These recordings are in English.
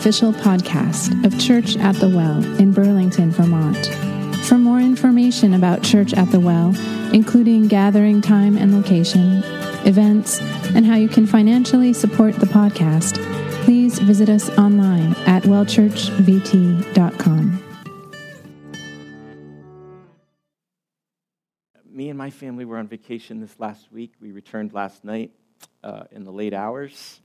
official podcast of Church at the Well in Burlington, Vermont. For more information about Church at the Well, including gathering time and location, events, and how you can financially support the podcast, please visit us online at wellchurchvt.com. Me and my family were on vacation this last week. We returned last night uh, in the late hours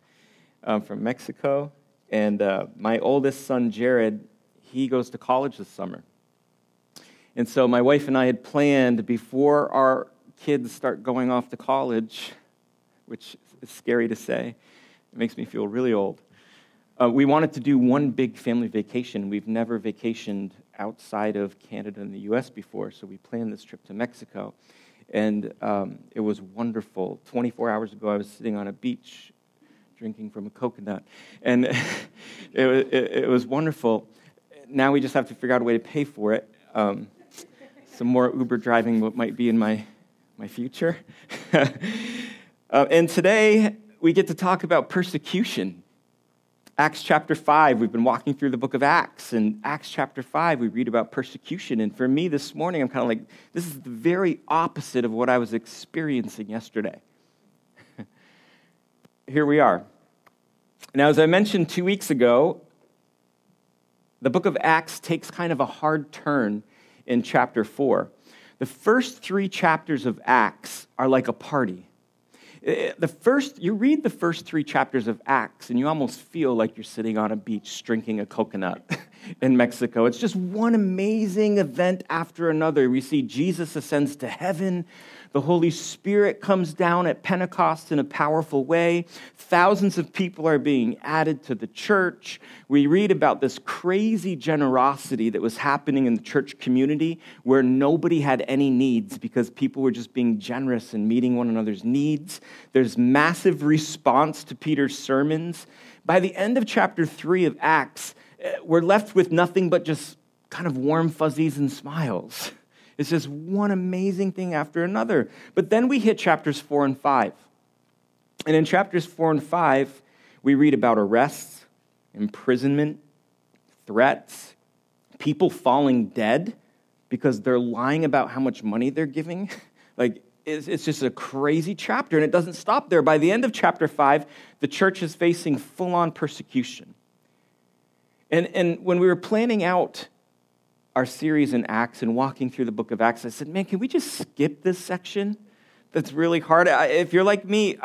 um, from Mexico. And uh, my oldest son, Jared, he goes to college this summer. And so my wife and I had planned before our kids start going off to college, which is scary to say, it makes me feel really old. Uh, we wanted to do one big family vacation. We've never vacationed outside of Canada and the US before, so we planned this trip to Mexico. And um, it was wonderful. 24 hours ago, I was sitting on a beach drinking from a coconut. And it, it, it, was wonderful. Now we just have to figure out a way to pay for it. Um, some more Uber driving what might be in my, my future. uh, and today we get to talk about persecution. Acts chapter 5, we've been walking through the book of Acts, and Acts chapter 5, we read about persecution. And for me this morning, I'm kind of like, this is the very opposite of what I was experiencing yesterday. Here we are. Now, as I mentioned two weeks ago, the book of Acts takes kind of a hard turn in chapter 4. The first three chapters of Acts are like a party. Eh, the first, you read the first three chapters of Acts, and you almost feel like you're sitting on a beach drinking a coconut in Mexico. It's just one amazing event after another. We see Jesus ascends to heaven. The Holy Spirit comes down at Pentecost in a powerful way. Thousands of people are being added to the church. We read about this crazy generosity that was happening in the church community where nobody had any needs because people were just being generous and meeting one another's needs. There's massive response to Peter's sermons. By the end of chapter 3 of Acts, eh, we're left with nothing but just kind of warm fuzzies and smiles. It's just one amazing thing after another. But then we hit chapters four and five. And in chapters four and five, we read about arrests, imprisonment, threats, people falling dead because they're lying about how much money they're giving. like, it's, just a crazy chapter, and it doesn't stop there. By the end of chapter five, the church is facing full on persecution. And, and when we were planning out our series in Acts and walking through the book of Acts, I said, man, can we just skip this section? That's really hard. If you're like me,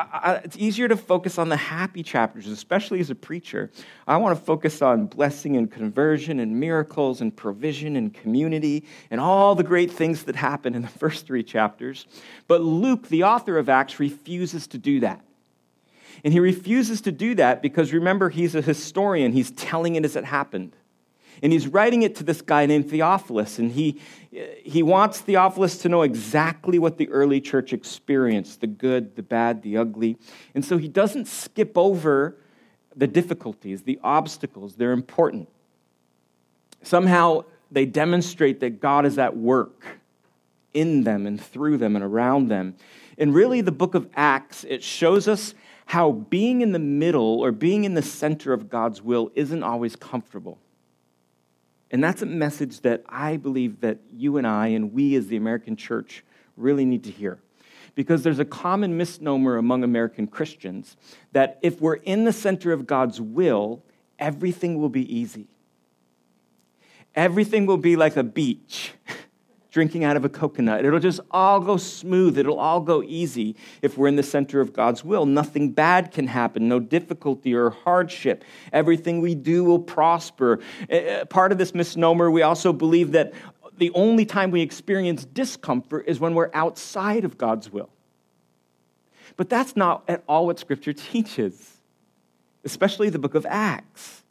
it's easier to focus on the happy chapters, especially as a preacher. I want to focus on blessing and conversion and miracles and provision and community and all the great things that happen in the first three chapters. But Luke, the author of Acts, refuses to do that. And he refuses to do that because remember, he's a historian, he's telling it as it happened. And he's writing it to this guy named Theophilus. And he, he wants Theophilus to know exactly what the early church experienced the good, the bad, the ugly. And so he doesn't skip over the difficulties, the obstacles. They're important. Somehow they demonstrate that God is at work in them and through them and around them. And really, the book of Acts, it shows us how being in the middle or being in the center of God's will isn't always comfortable. And that's a message that I believe that you and I and we as the American church really need to hear. Because there's a common misnomer among American Christians that if we're in the center of God's will, everything will be easy. Everything will be like a beach. drinking out of a coconut. It'll just all go smooth. It'll all go easy if we're in the center of God's will. Nothing bad can happen, no difficulty or hardship. Everything we do will prosper. Eh, eh, part of this misnomer, we also believe that the only time we experience discomfort is when we're outside of God's will. But that's not at all what Scripture teaches, especially the book of Acts.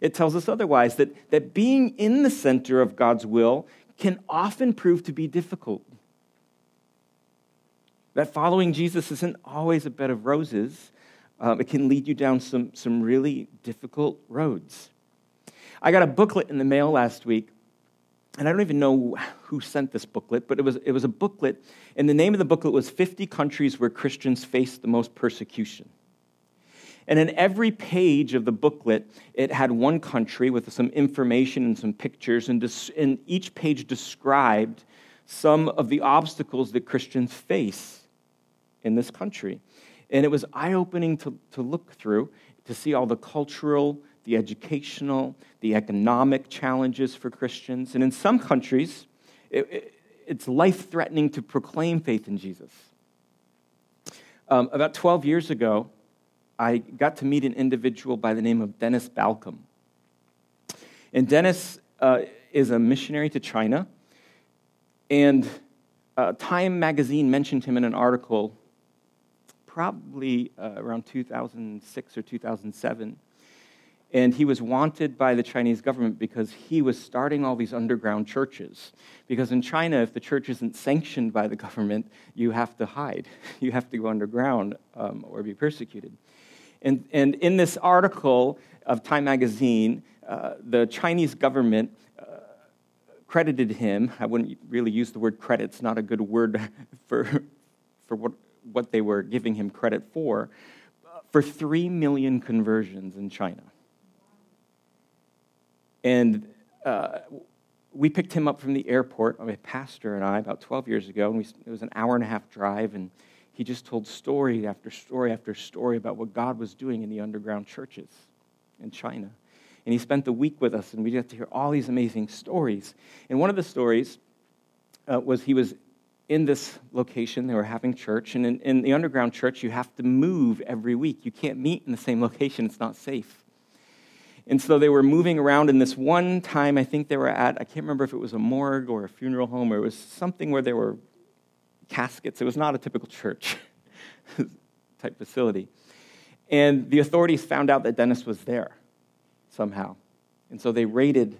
It tells us otherwise that, that being in the center of God's will can often prove to be difficult. That following Jesus isn't always a bed of roses. Um, it can lead you down some, some really difficult roads. I got a booklet in the mail last week, and I don't even know who sent this booklet, but it was, it was a booklet, and the name of the booklet was 50 Countries Where Christians Face the Most Persecution. And in every page of the booklet, it had one country with some information and some pictures, and, and each page described some of the obstacles that Christians face in this country. And it was eye opening to, to look through, to see all the cultural, the educational, the economic challenges for Christians. And in some countries, it, it, it's life threatening to proclaim faith in Jesus. Um, about 12 years ago, I got to meet an individual by the name of Dennis Balcombe. And Dennis uh, is a missionary to China. And uh, Time magazine mentioned him in an article probably uh, around 2006 or 2007. And he was wanted by the Chinese government because he was starting all these underground churches. Because in China, if the church isn't sanctioned by the government, you have to hide. You have to go underground um, or be persecuted. And, and in this article of Time magazine, uh, the Chinese government uh, credited him. I wouldn't really use the word credit, it's not a good word for, for what, what they were giving him credit for, for 3 million conversions in China. And uh, we picked him up from the airport, my pastor and I, about 12 years ago, and we, it was an hour and a half drive, and he just told story after story after story about what God was doing in the underground churches in China. And he spent the week with us, and we got to hear all these amazing stories. And one of the stories uh, was he was in this location, they were having church, and in, in the underground church, you have to move every week. You can't meet in the same location, it's not safe. And so they were moving around in this one time, I think they were at, I can't remember if it was a morgue or a funeral home, or it was something where they were caskets. It was not a typical church type facility. And the authorities found out that Dennis was there somehow. And so they raided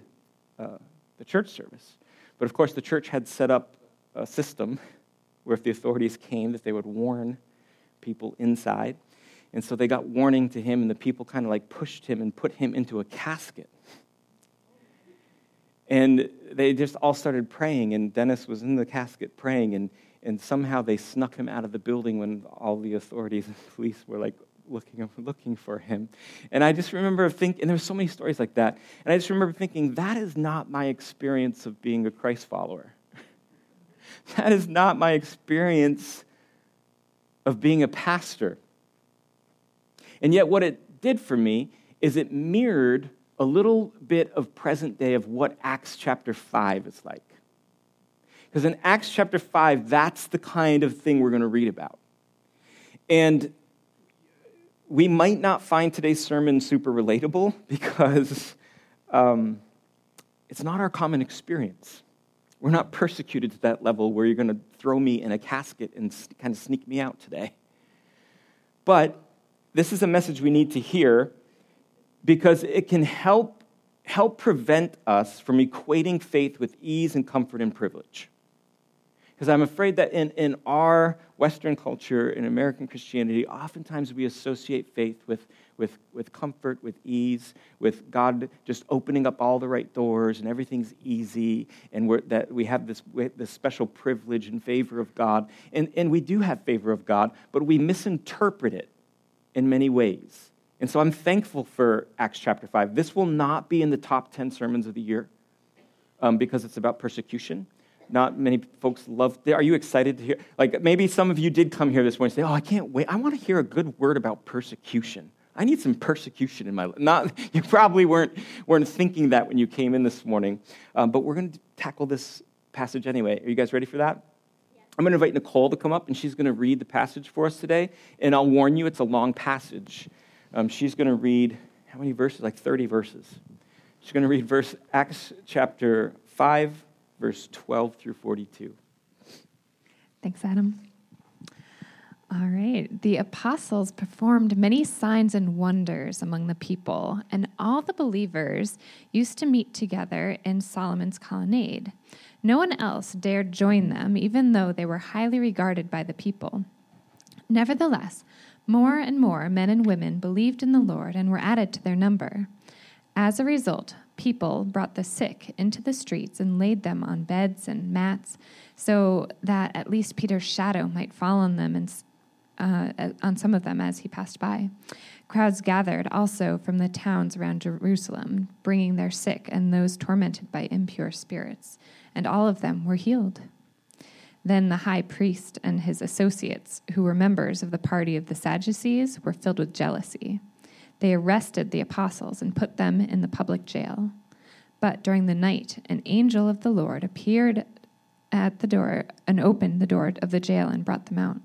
uh, the church service. But of course, the church had set up a system where if the authorities came, that they would warn people inside. And so they got warning to him, and the people kind of like pushed him and put him into a casket. And they just all started praying, and Dennis was in the casket praying, and and somehow they snuck him out of the building when all the authorities and police were like looking looking for him. And I just remember thinking, and there's so many stories like that. And I just remember thinking, that is not my experience of being a Christ follower. that is not my experience of being a pastor. And yet, what it did for me is it mirrored a little bit of present day of what Acts chapter 5 is like. Because in Acts chapter 5, that's the kind of thing we're going to read about. And we might not find today's sermon super relatable because um, it's not our common experience. We're not persecuted to that level where you're going to throw me in a casket and kind of sneak me out today. But this is a message we need to hear because it can help, help prevent us from equating faith with ease and comfort and privilege. Because I'm afraid that in, in our Western culture, in American Christianity, oftentimes we associate faith with, with, with comfort, with ease, with God just opening up all the right doors and everything's easy, and that we have this, this special privilege and favor of God. And, and we do have favor of God, but we misinterpret it in many ways. And so I'm thankful for Acts chapter 5. This will not be in the top 10 sermons of the year um, because it's about persecution not many folks love. Are you excited to hear? Like maybe some of you did come here this morning and say, "Oh, I can't wait! I want to hear a good word about persecution. I need some persecution in my life." Not you probably weren't weren't thinking that when you came in this morning, um, but we're going to tackle this passage anyway. Are you guys ready for that? I'm going to invite Nicole to come up, and she's going to read the passage for us today. And I'll warn you, it's a long passage. Um, she's going to read how many verses? Like 30 verses. She's going to read verse Acts chapter 5 verse 12 through 42. Thanks, Adam. All right. The apostles performed many signs and wonders among the people, and all the believers used to meet together in Solomon's colonnade. No one else dared join them, even though they were highly regarded by the people. Nevertheless, more and more men and women believed in the Lord and were added to their number. As a result, people brought the sick into the streets and laid them on beds and mats so that at least Peter's shadow might fall on them and uh, on some of them as he passed by. Crowds gathered also from the towns around Jerusalem, bringing their sick and those tormented by impure spirits, and all of them were healed. Then the high priest and his associates, who were members of the party of the Sadducees, were filled with jealousy. They arrested the apostles and put them in the public jail. But during the night, an angel of the Lord appeared at the door and opened the door of the jail and brought them out.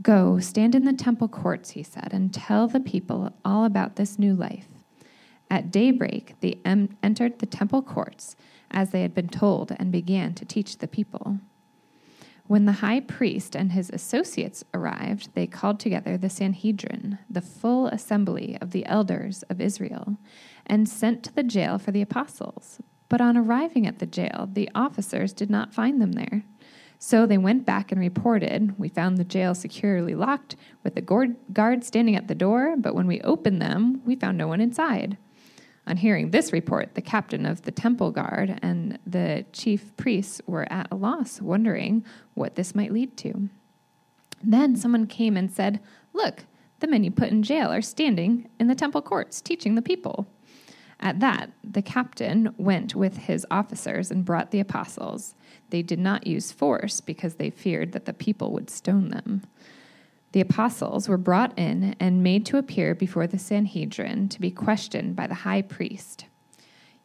Go, stand in the temple courts, he said, and tell the people all about this new life. At daybreak, they entered the temple courts as they had been told and began to teach the people. When the high priest and his associates arrived, they called together the Sanhedrin, the full assembly of the elders of Israel, and sent to the jail for the apostles. But on arriving at the jail, the officers did not find them there. So they went back and reported, We found the jail securely locked, with the guard standing at the door, but when we opened them, we found no one inside. On hearing this report, the captain of the temple guard and the chief priests were at a loss, wondering what this might lead to. Then someone came and said, Look, the men you put in jail are standing in the temple courts teaching the people. At that, the captain went with his officers and brought the apostles. They did not use force because they feared that the people would stone them. The apostles were brought in and made to appear before the Sanhedrin to be questioned by the high priest.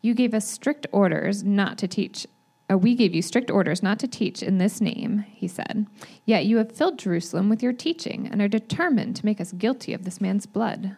You gave us strict orders not to teach. Uh, we gave you strict orders not to teach in this name, he said. Yet you have filled Jerusalem with your teaching and are determined to make us guilty of this man's blood.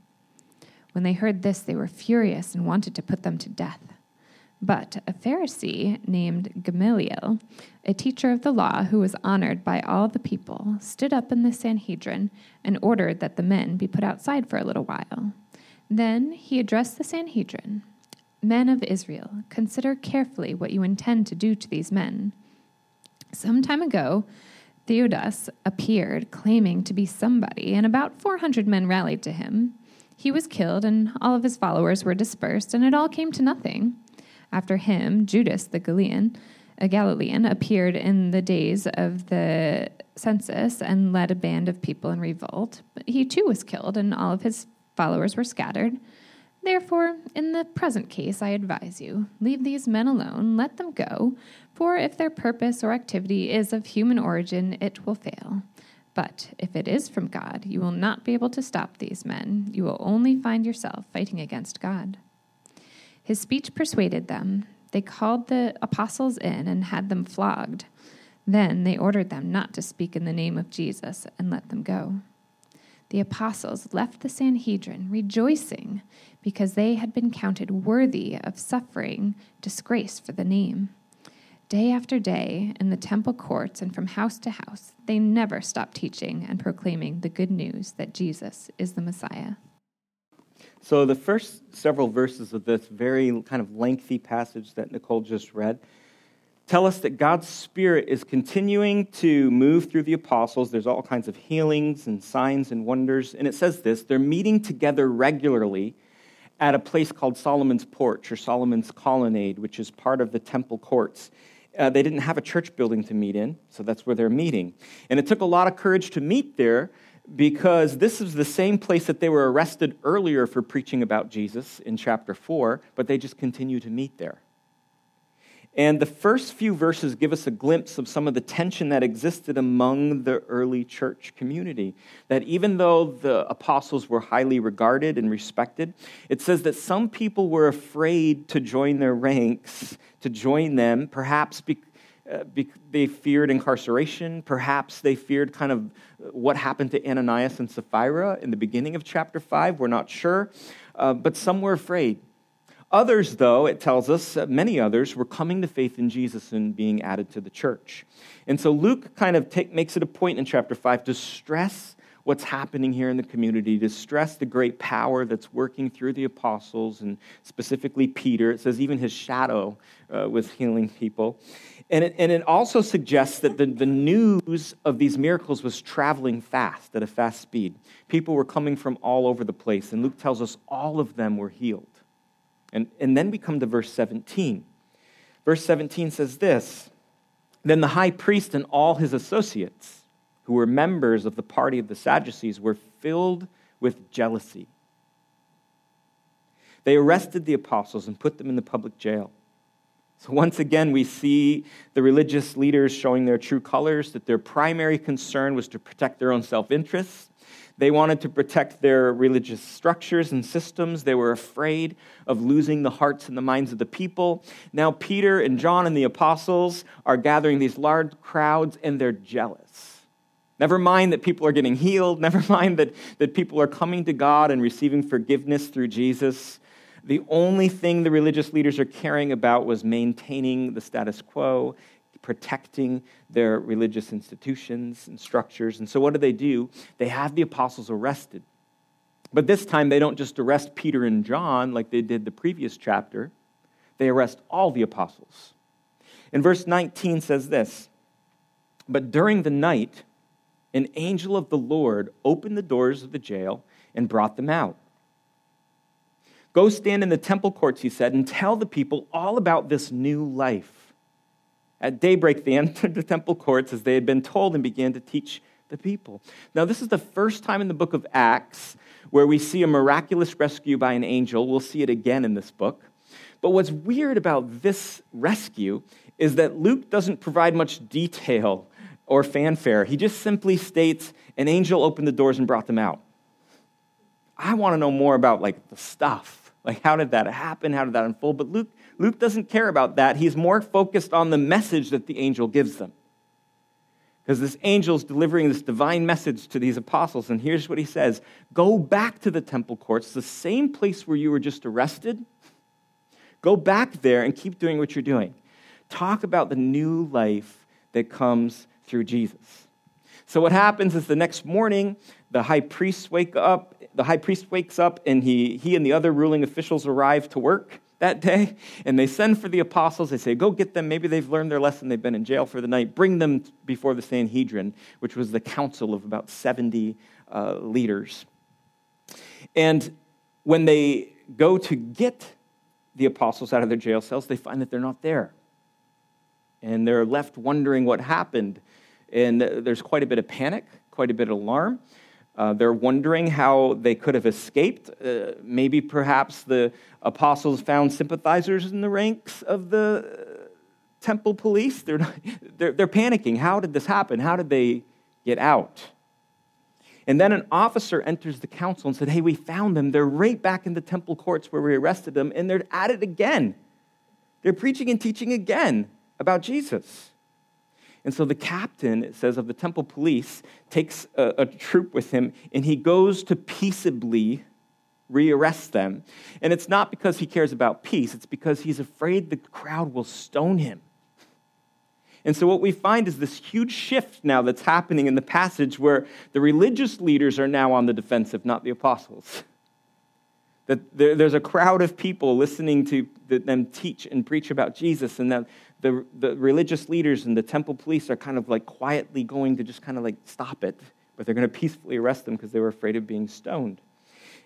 When they heard this, they were furious and wanted to put them to death. But a Pharisee named Gamaliel, a teacher of the law who was honored by all the people, stood up in the Sanhedrin and ordered that the men be put outside for a little while. Then he addressed the Sanhedrin Men of Israel, consider carefully what you intend to do to these men. Some time ago, Theudas appeared claiming to be somebody, and about 400 men rallied to him. He was killed, and all of his followers were dispersed, and it all came to nothing. After him, Judas the Galilean, a Galilean, appeared in the days of the census and led a band of people in revolt. But he too was killed, and all of his followers were scattered. Therefore, in the present case, I advise you leave these men alone, let them go, for if their purpose or activity is of human origin, it will fail. But if it is from God, you will not be able to stop these men. You will only find yourself fighting against God. His speech persuaded them. They called the apostles in and had them flogged. Then they ordered them not to speak in the name of Jesus and let them go. The apostles left the Sanhedrin rejoicing because they had been counted worthy of suffering disgrace for the name. Day after day, in the temple courts and from house to house, they never stopped teaching and proclaiming the good news that Jesus is the Messiah. So, the first several verses of this very kind of lengthy passage that Nicole just read tell us that God's Spirit is continuing to move through the apostles. There's all kinds of healings and signs and wonders. And it says this they're meeting together regularly at a place called Solomon's Porch or Solomon's Colonnade, which is part of the temple courts. Uh, they didn't have a church building to meet in, so that's where they're meeting. And it took a lot of courage to meet there because this is the same place that they were arrested earlier for preaching about Jesus in chapter 4, but they just continue to meet there. And the first few verses give us a glimpse of some of the tension that existed among the early church community. That even though the apostles were highly regarded and respected, it says that some people were afraid to join their ranks, to join them, perhaps because. Uh, they feared incarceration. Perhaps they feared kind of what happened to Ananias and Sapphira in the beginning of chapter 5. We're not sure. Uh, but some were afraid. Others, though, it tells us, many others were coming to faith in Jesus and being added to the church. And so Luke kind of take, makes it a point in chapter 5 to stress what's happening here in the community, to stress the great power that's working through the apostles and specifically Peter. It says even his shadow uh, was healing people. And it, and it also suggests that the, the news of these miracles was traveling fast, at a fast speed. People were coming from all over the place, and Luke tells us all of them were healed. And, and then we come to verse 17. Verse 17 says this Then the high priest and all his associates, who were members of the party of the Sadducees, were filled with jealousy. They arrested the apostles and put them in the public jail. So, once again, we see the religious leaders showing their true colors, that their primary concern was to protect their own self interests they wanted to protect their religious structures and systems. They were afraid of losing the hearts and the minds of the people. Now, Peter and John and the apostles are gathering these large crowds, and they're jealous. Never mind that people are getting healed. Never mind that, that people are coming to God and receiving forgiveness through Jesus. The only thing the religious leaders are caring about was maintaining the status quo protecting their religious institutions and structures. And so, what do they do? They have the apostles arrested. But this time, they don't just arrest Peter and John like they did the previous chapter, they arrest all the apostles. In verse 19 says this But during the night, an angel of the Lord opened the doors of the jail and brought them out. Go stand in the temple courts, he said, and tell the people all about this new life at daybreak, they entered the temple courts as they had been told and began to teach the people. Now, this is the first time in the book of Acts where we see a miraculous rescue by an angel. We'll see it again in this book. But what's weird about this rescue is that Luke doesn't provide much detail or fanfare. He just simply states an angel opened the doors and brought them out. I want to know more about like the stuff. Like how did that happen? How did that unfold? But Luke Luke doesn't care about that. He's more focused on the message that the angel gives them. Because this angel is delivering this divine message to these apostles. And here's what he says Go back to the temple courts, the same place where you were just arrested. Go back there and keep doing what you're doing. Talk about the new life that comes through Jesus. So what happens is the next morning, the high priest wake up, the high priest wakes up and he, he and the other ruling officials arrive to work that day, and they send for the apostles. They say, Go get them. Maybe they've learned their lesson. They've been in jail for the night. Bring them before the Sanhedrin, which was the council of about 70 uh, leaders. And when they go to get the apostles out of their jail cells, they find that they're not there. And they're left wondering what happened. And there's quite a bit of panic, quite a bit of alarm. Uh, they're wondering how they could have escaped. Uh, maybe perhaps the apostles found sympathizers in the ranks of the temple police. They're, not, they're, they're panicking. How did this happen? How did they get out? And then an officer enters the council and said, Hey, we found them. They're right back in the temple courts where we arrested them, and they're at it again. They're preaching and teaching again about Jesus. And so the captain, it says, of the temple police takes a, a troop with him and he goes to peaceably rearrest them. And it's not because he cares about peace, it's because he's afraid the crowd will stone him. And so, what we find is this huge shift now that's happening in the passage where the religious leaders are now on the defensive, not the apostles. That there's a crowd of people listening to them teach and preach about Jesus, and that the, the religious leaders and the temple police are kind of like quietly going to just kind of like stop it, but they're going to peacefully arrest them because they were afraid of being stoned.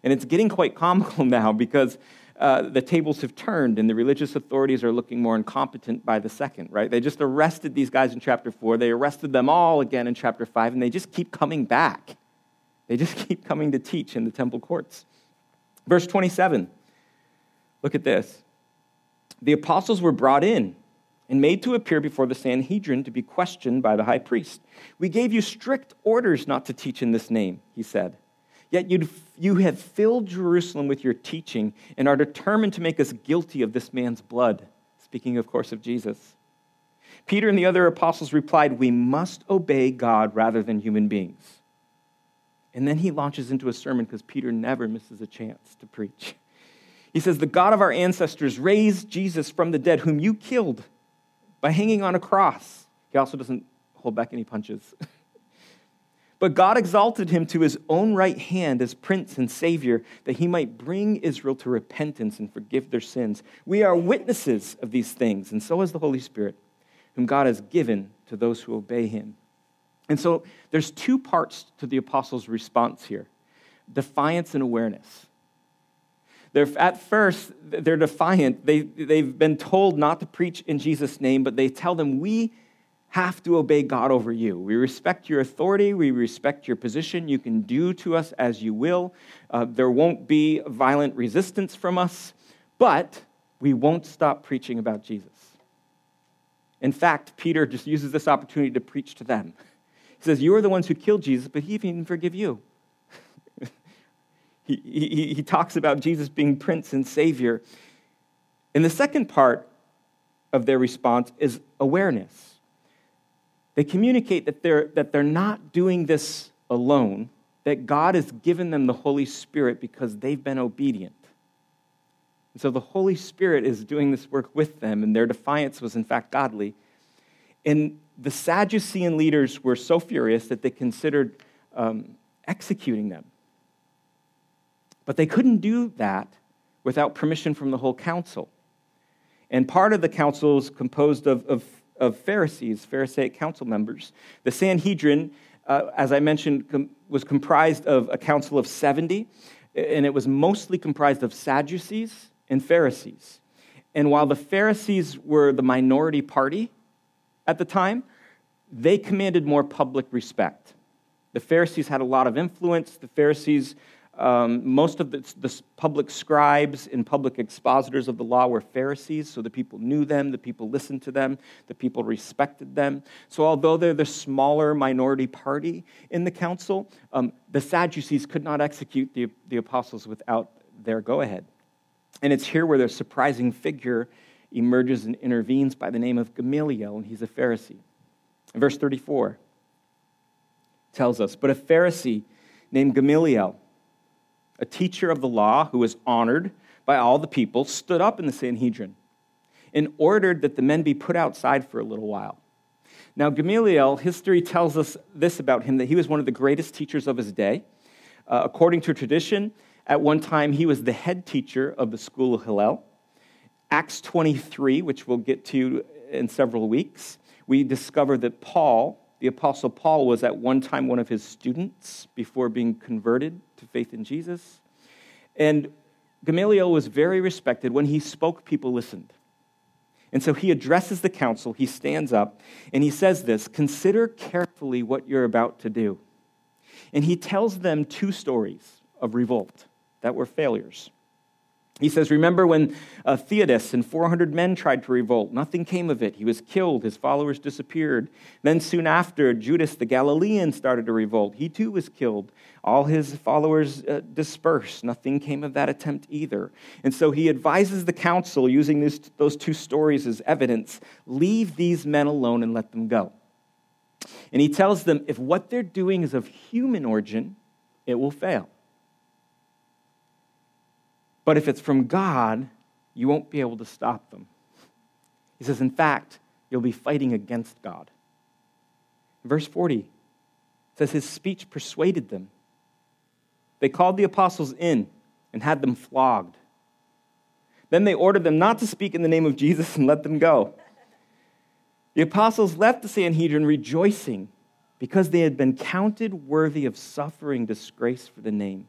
And it's getting quite comical now because uh, the tables have turned and the religious authorities are looking more incompetent by the second, right? They just arrested these guys in chapter 4. They arrested them all again in chapter 5, and they just keep coming back. They just keep coming to teach in the temple courts. Verse 27, look at this. The apostles were brought in and made to appear before the Sanhedrin to be questioned by the high priest. We gave you strict orders not to teach in this name, he said. Yet you you have filled Jerusalem with your teaching and are determined to make us guilty of this man's blood. Speaking, of course, of Jesus. Peter and the other apostles replied, We must obey God rather than human beings. And then he launches into a sermon because Peter never misses a chance to preach. He says, The God of our ancestors raised Jesus from the dead, whom you killed by hanging on a cross. He also doesn't hold back any punches. But God exalted him to his own right hand as prince and savior, that he might bring Israel to repentance and forgive their sins. We are witnesses of these things, and so is the Holy Spirit, whom God has given to those who obey him. And so there's two parts to the apostles' response here defiance and awareness. They're, at first, they're defiant. They, they've been told not to preach in Jesus' name, but they tell them, We have to obey God over you. We respect your authority. We respect your position. You can do to us as you will. Uh, there won't be violent resistance from us, but we won't stop preaching about Jesus. In fact, Peter just uses this opportunity to preach to them. He says, You are the ones who killed Jesus, but he even forgive you. He, he, talks about Jesus being Prince and Savior. And the second part of their response is awareness. They communicate that they're, that they're not doing this alone, that God has given them the Holy Spirit because they've been obedient. And so the Holy Spirit is doing this work with them, and their defiance was, in fact, godly. And the Sadducean leaders were so furious that they considered um, executing them. But they couldn't do that without permission from the whole council. And part of the council is composed of, of of Pharisees, Pharisaic council members. The Sanhedrin, uh, as I mentioned, com- was comprised of a council of 70, and it was mostly comprised of Sadducees and Pharisees. And while the Pharisees were the minority party at the time, they commanded more public respect. The Pharisees had a lot of influence. The Pharisees um, most of the, the, public scribes and public expositors of the law were Pharisees, so the people knew them, the people listened to them, the people respected them. So, although they're the smaller minority party in the council, um, the Sadducees could not execute the, the apostles without their go ahead. And it's here where their surprising figure emerges and intervenes by the name of Gamaliel, and he's a Pharisee. verse 34 tells us, But a Pharisee named Gamaliel, a teacher of the law who was honored by all the people, stood up in the Sanhedrin and ordered that the men be put outside for a little while. Now, Gamaliel, history tells us this about him that he was one of the greatest teachers of his day. Uh, according to tradition, at one time he was the head teacher of the school of Hillel. Acts 23, which we'll get to in several weeks, we discover that Paul, the Apostle Paul, was at one time one of his students before being converted to faith in Jesus. And Gamaliel was very respected. When he spoke, people listened. And so he addresses the council, he stands up, and he says this Consider carefully what you're about to do. And he tells them two stories of revolt that were failures. He says, Remember when uh, Theudas and 400 men tried to revolt? Nothing came of it. He was killed, his followers disappeared. Then, soon after, Judas the Galilean started to revolt. He too was killed. All his followers uh, dispersed. Nothing came of that attempt either. And so he advises the council, using this, those two stories as evidence leave these men alone and let them go. And he tells them if what they're doing is of human origin, it will fail. But if it's from God, you won't be able to stop them. He says, in fact, you'll be fighting against God. Verse 40 says, His speech persuaded them. They called the apostles in and had them flogged. Then they ordered them not to speak in the name of Jesus and let them go. The apostles left the Sanhedrin rejoicing because they had been counted worthy of suffering disgrace for the name.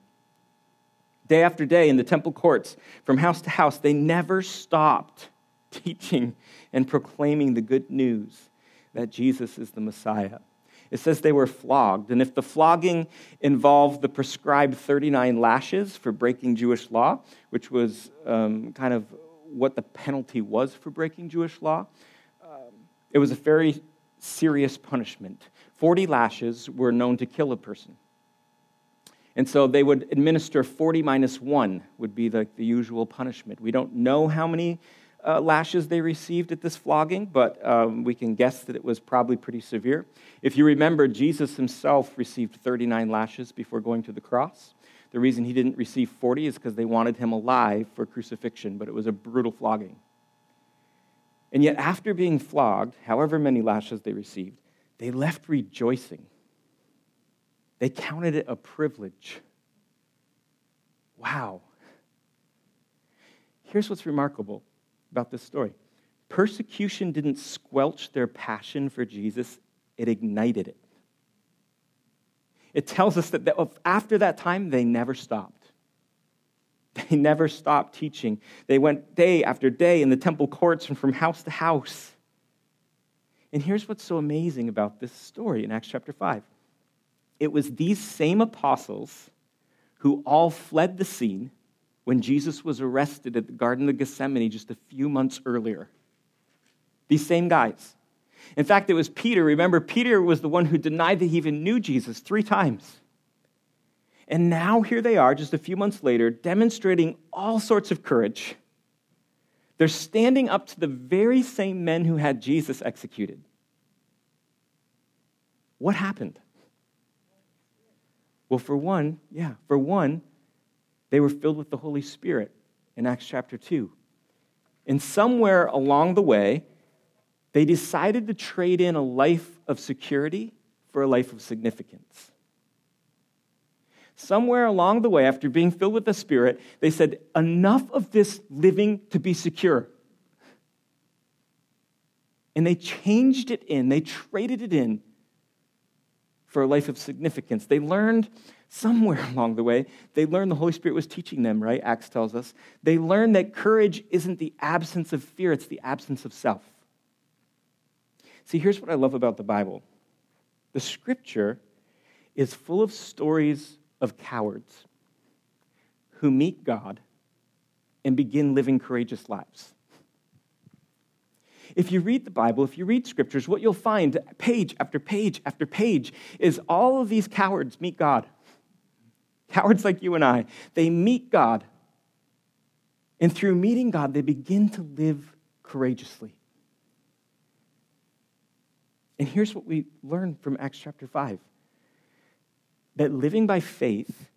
Day after day in the temple courts, from house to house, they never stopped teaching and proclaiming the good news that Jesus is the Messiah. It says they were flogged. And if the flogging involved the prescribed 39 lashes for breaking Jewish law, which was um, kind of what the penalty was for breaking Jewish law, um, it was a very serious punishment. 40 lashes were known to kill a person. And so they would administer 40 minus 1, would be the, the usual punishment. We don't know how many uh, lashes they received at this flogging, but um, we can guess that it was probably pretty severe. If you remember, Jesus himself received 39 lashes before going to the cross. The reason he didn't receive 40 is because they wanted him alive for crucifixion, but it was a brutal flogging. And yet, after being flogged, however many lashes they received, they left rejoicing They counted it a privilege. Wow. Here's what's remarkable about this story persecution didn't squelch their passion for Jesus, it ignited it. It tells us that after that time, they never stopped. They never stopped teaching. They went day after day in the temple courts and from house to house. And here's what's so amazing about this story in Acts chapter 5 it was these same apostles who all fled the scene when Jesus was arrested at the Garden of Gethsemane just a few months earlier. These same guys. In fact, it was Peter. Remember, Peter was the one who denied that he even knew Jesus three times. And now here they are, just a few months later, demonstrating all sorts of courage. They're standing up to the very same men who had Jesus executed. What happened? Well, for one, yeah, for one, they were filled with the Holy Spirit in Acts chapter 2. And somewhere along the way, they decided to trade in a life of security for a life of significance. Somewhere along the way, after being filled with the Spirit, they said, Enough of this living to be secure. And they changed it in, they traded it in for a life of significance. They learned somewhere along the way, they learned the Holy Spirit was teaching them, right? Acts tells us. They learned that courage isn't the absence of fear, it's the absence of self. See, here's what I love about the Bible the scripture is full of stories of cowards who meet God and begin living courageous lives. If you read the Bible, if you read scriptures, what you'll find page after page after page is all of these cowards meet God. Cowards like you and I, they meet God. And through meeting God, they begin to live courageously. And here's what we learn from Acts chapter 5 that living by faith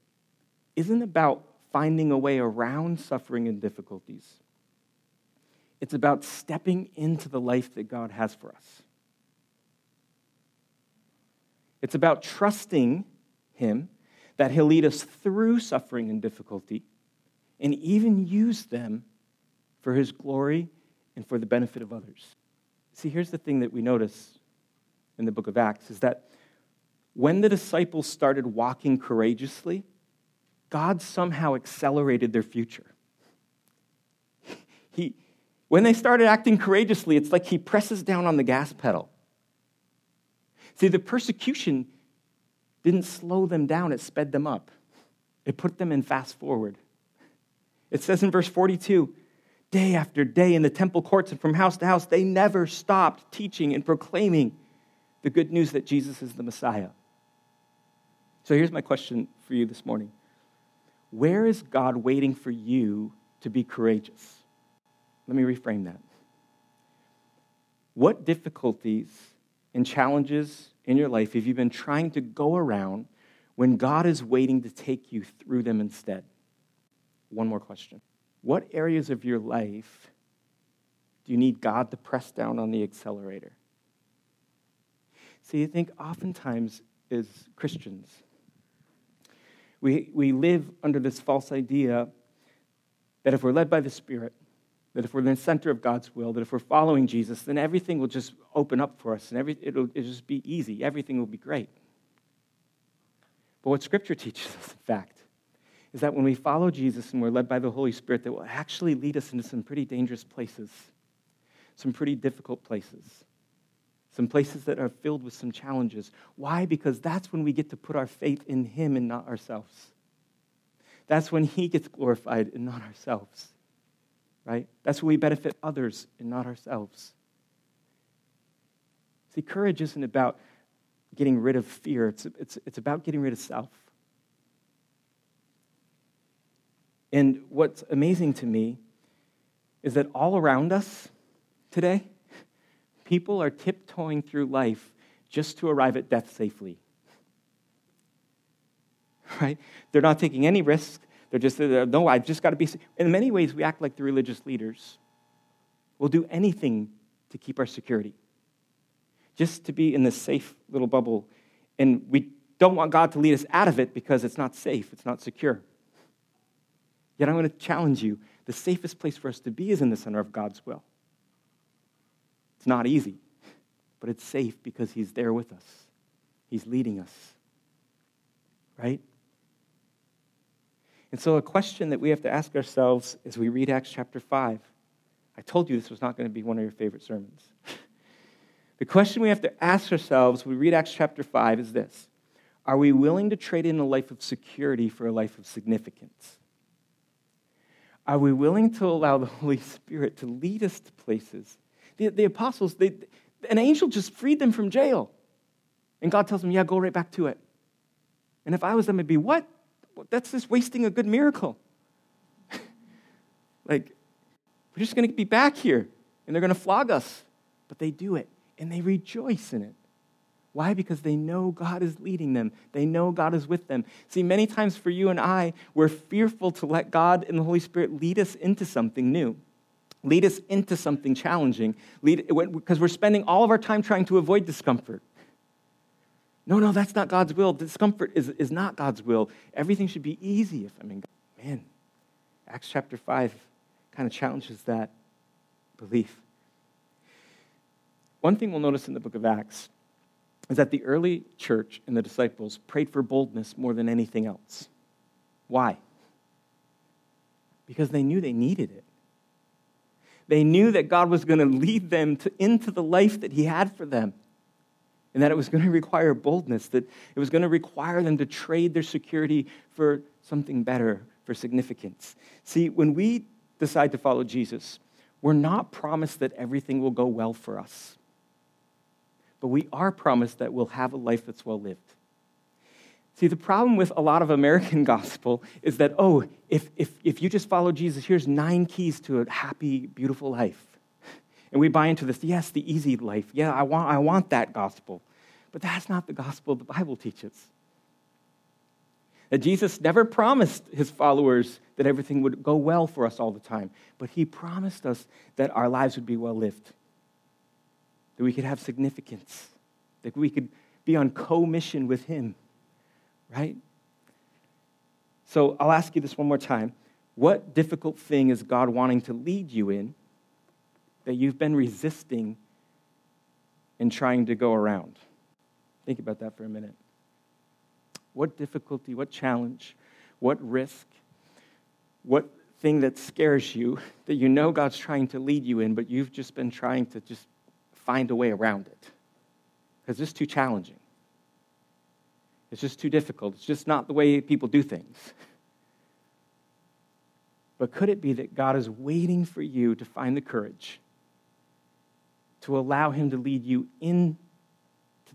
isn't about finding a way around suffering and difficulties. It's about stepping into the life that God has for us. It's about trusting Him that He'll lead us through suffering and difficulty and even use them for His glory and for the benefit of others. See, here's the thing that we notice in the book of Acts is that when the disciples started walking courageously, God somehow accelerated their future. He, when they started acting courageously, it's like he presses down on the gas pedal. See, the persecution didn't slow them down, it sped them up. It put them in fast forward. It says in verse 42 day after day in the temple courts and from house to house, they never stopped teaching and proclaiming the good news that Jesus is the Messiah. So here's my question for you this morning Where is God waiting for you to be courageous? Let me reframe that. What difficulties and challenges in your life have you been trying to go around when God is waiting to take you through them instead? One more question. What areas of your life do you need God to press down on the accelerator? See, I think oftentimes as Christians, we, we live under this false idea that if we're led by the Spirit, that if we're in the center of God's will, that if we're following Jesus, then everything will just open up for us and every, it'll, it'll just be easy. Everything will be great. But what Scripture teaches us, in fact, is that when we follow Jesus and we're led by the Holy Spirit, that will actually lead us into some pretty dangerous places, some pretty difficult places some places that are filled with some challenges. Why? Because that's when we get to put our faith in Him and not ourselves. That's when He gets glorified and not ourselves, right? That's when we benefit others and not ourselves. See, courage isn't about getting rid of fear, it's, it's, it's about getting rid of self. And what's amazing to me is that all around us today, People are tiptoeing through life just to arrive at death safely. Right? They're not taking any risks. They're just, they're, no, I've just got to be. In many ways, we act like the religious leaders. We'll do anything to keep our security, just to be in this safe little bubble. And we don't want God to lead us out of it because it's not safe, it's not secure. Yet I'm going to challenge you the safest place for us to be is in the center of God's will. It's not easy, but it's safe because He's there with us, He's leading us. Right? And so, a question that we have to ask ourselves as we read Acts chapter 5 I told you this was not going to be one of your favorite sermons. the question we have to ask ourselves when we read Acts chapter 5 is this Are we willing to trade in a life of security for a life of significance? Are we willing to allow the Holy Spirit to lead us to places? The, the apostles, they, an angel just freed them from jail. And God tells them, Yeah, go right back to it. And if I was them, I'd be, What? That's just wasting a good miracle. like, we're just going to be back here and they're going to flog us. But they do it and they rejoice in it. Why? Because they know God is leading them. They know God is with them. See, many times for you and I, we're fearful to let God and the Holy Spirit lead us into something new, lead us into something challenging, because we're spending all of our time trying to avoid discomfort. No, no, that's not God's will. Discomfort is, is not God's will. Everything should be easy if I'm in God. Man, Acts chapter 5 kind of challenges that belief. One thing we'll notice in the book of Acts is that the early church and the disciples prayed for boldness more than anything else. Why? Because they knew they needed it. They knew that God was going to lead them to, into the life that He had for them and that it was going to require boldness, that it was going to require them to trade their security for something better, for significance. See, when we decide to follow Jesus, we're not promised that everything will go well for us, but we are promised that we'll have a life that's well lived. See, the problem with a lot of American gospel is that, oh, if, if, if you just follow Jesus, here's nine keys to a happy, beautiful life. And we buy into this, yes, the easy life. Yeah, I want, I want that gospel. But that's not the gospel the Bible teaches. That Jesus never promised his followers that everything would go well for us all the time, but he promised us that our lives would be well lived, that we could have significance, that we could be on co mission with him, right? So I'll ask you this one more time. What difficult thing is God wanting to lead you in that you've been resisting and trying to go around? Think about that for a minute. What difficulty, what challenge, what risk, what thing that scares you that you know God's trying to lead you in, but you've just been trying to just find a way around it? Because it's too challenging. It's just too difficult. It's just not the way people do things. But could it be that God is waiting for you to find the courage to allow Him to lead you in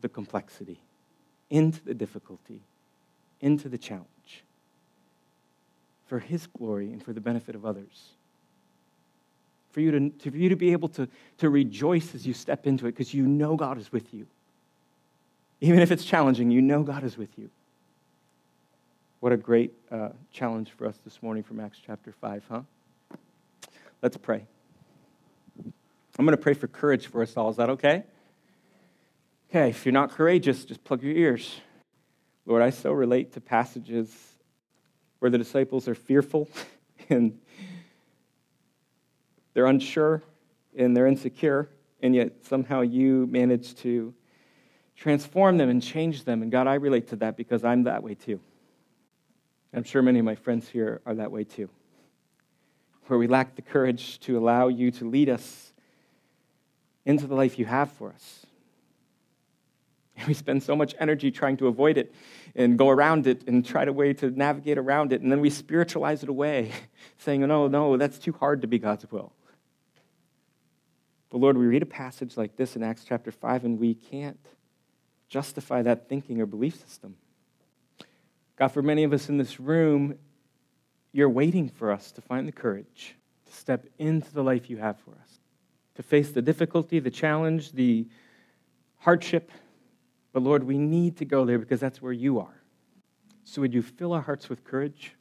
the complexity, into the difficulty, into the challenge for His glory and for the benefit of others. For you to, for you to be able to, to rejoice as you step into it because you know God is with you. Even if it's challenging, you know God is with you. What a great uh, challenge for us this morning from Acts chapter 5, huh? Let's pray. I'm going to pray for courage for us all. Is that okay? Okay, if you're not courageous, just plug your ears. Lord, I so relate to passages where the disciples are fearful and they're unsure and they're insecure, and yet somehow you manage to transform them and change them. And God, I relate to that because I'm that way too. I'm sure many of my friends here are that way too, where we lack the courage to allow you to lead us into the life you have for us. And we spend so much energy trying to avoid it and go around it and try to way to navigate around it. And then we spiritualize it away, saying, oh, no, no, that's too hard to be God's will. But Lord, we read a passage like this in Acts chapter 5, and we can't justify that thinking or belief system. God, for many of us in this room, you're waiting for us to find the courage to step into the life you have for us, to face the difficulty, the challenge, the hardship, but Lord, we need to go there because that's where you are. So would you fill our hearts with courage?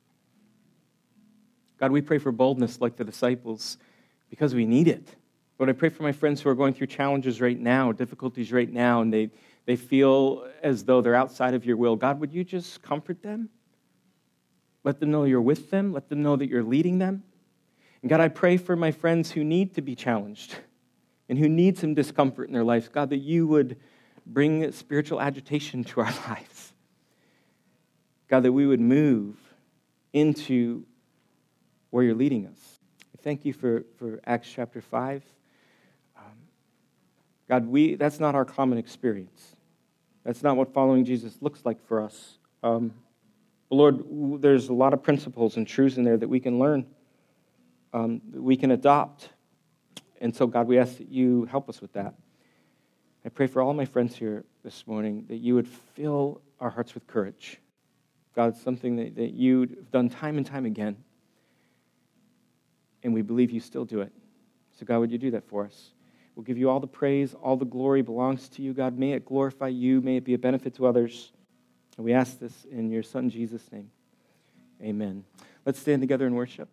God, we pray for boldness like the disciples because we need it. Lord, I pray for my friends who are going through challenges right now, difficulties right now, and they, they feel as though they're outside of your will. God, would you just comfort them? Let them know you're with them. Let them know that you're leading them. And God, I pray for my friends who need to be challenged and who need some discomfort in their lives. God, that you would bring spiritual agitation to our lives. God, that we would move into where you're leading us. Thank you for, for Acts chapter 5. Um, God, we, that's not our common experience. That's not what following Jesus looks like for us. Um, Lord, there's a lot of principles and truths in there that we can learn, um, we can adopt. And so, God, we ask that you help us with that. I pray for all my friends here this morning that you would fill our hearts with courage. God, something that, that you've done time and time again. And we believe you still do it. So, God, would you do that for us? We'll give you all the praise, all the glory belongs to you, God. May it glorify you, may it be a benefit to others. And we ask this in your Son, Jesus' name. Amen. Let's stand together and worship.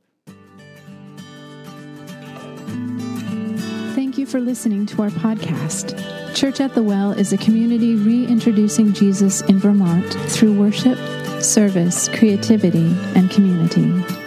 For listening to our podcast. Church at the Well is a community reintroducing Jesus in Vermont through worship, service, creativity, and community.